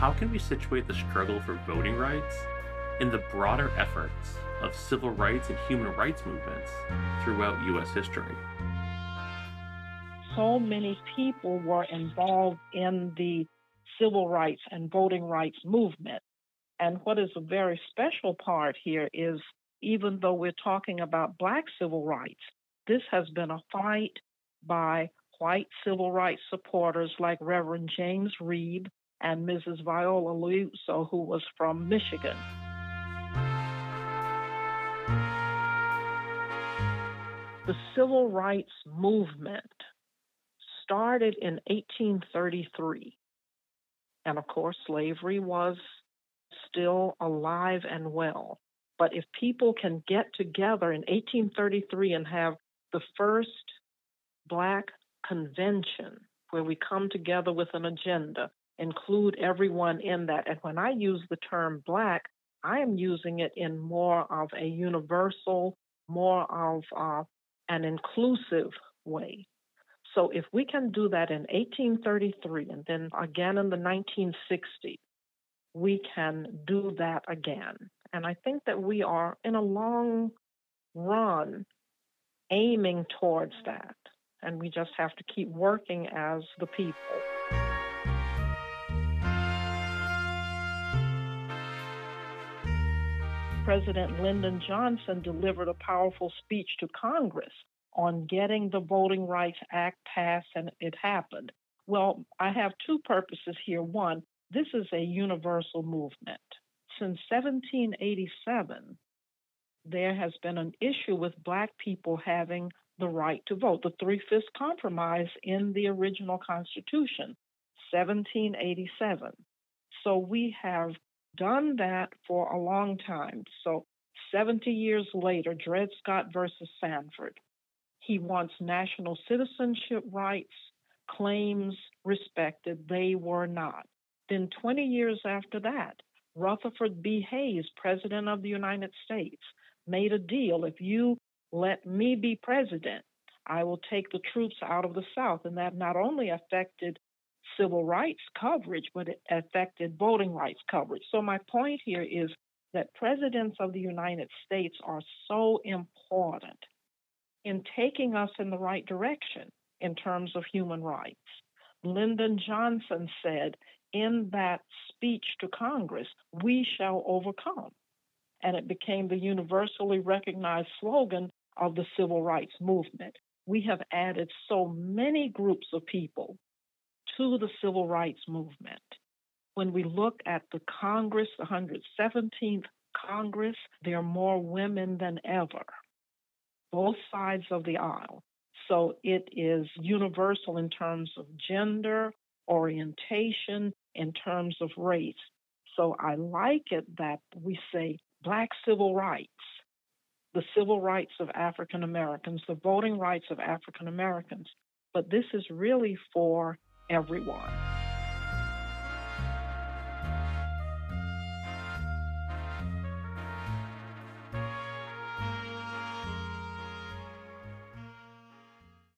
how can we situate the struggle for voting rights in the broader efforts of civil rights and human rights movements throughout U.S. history? So many people were involved in the civil rights and voting rights movement. And what is a very special part here is even though we're talking about black civil rights, this has been a fight by white civil rights supporters like Reverend James Reeb and Mrs. Viola Liuzzo, who was from Michigan. The civil rights movement started in 1833. And of course, slavery was still alive and well. But if people can get together in 1833 and have the first Black convention where we come together with an agenda, include everyone in that. And when I use the term Black, I am using it in more of a universal, more of uh, an inclusive way. So if we can do that in 1833 and then again in the 1960s, we can do that again. And I think that we are in a long run aiming towards that. And we just have to keep working as the people. President Lyndon Johnson delivered a powerful speech to Congress on getting the Voting Rights Act passed, and it happened. Well, I have two purposes here. One, this is a universal movement. Since 1787, there has been an issue with Black people having the right to vote, the Three Fifths Compromise in the original Constitution, 1787. So we have done that for a long time. So 70 years later, Dred Scott versus Sanford. he wants national citizenship rights, claims respected. They were not. Then 20 years after that, Rutherford B. Hayes, President of the United States, made a deal. If you let me be president, I will take the troops out of the South. And that not only affected civil rights coverage, but it affected voting rights coverage. So, my point here is that presidents of the United States are so important in taking us in the right direction in terms of human rights. Lyndon Johnson said in that speech to Congress, We shall overcome. And it became the universally recognized slogan of the civil rights movement. We have added so many groups of people to the civil rights movement. When we look at the Congress, the 117th Congress, there are more women than ever both sides of the aisle. So it is universal in terms of gender, orientation, in terms of race. So I like it that we say Black civil rights, the civil rights of African Americans, the voting rights of African Americans. But this is really for everyone.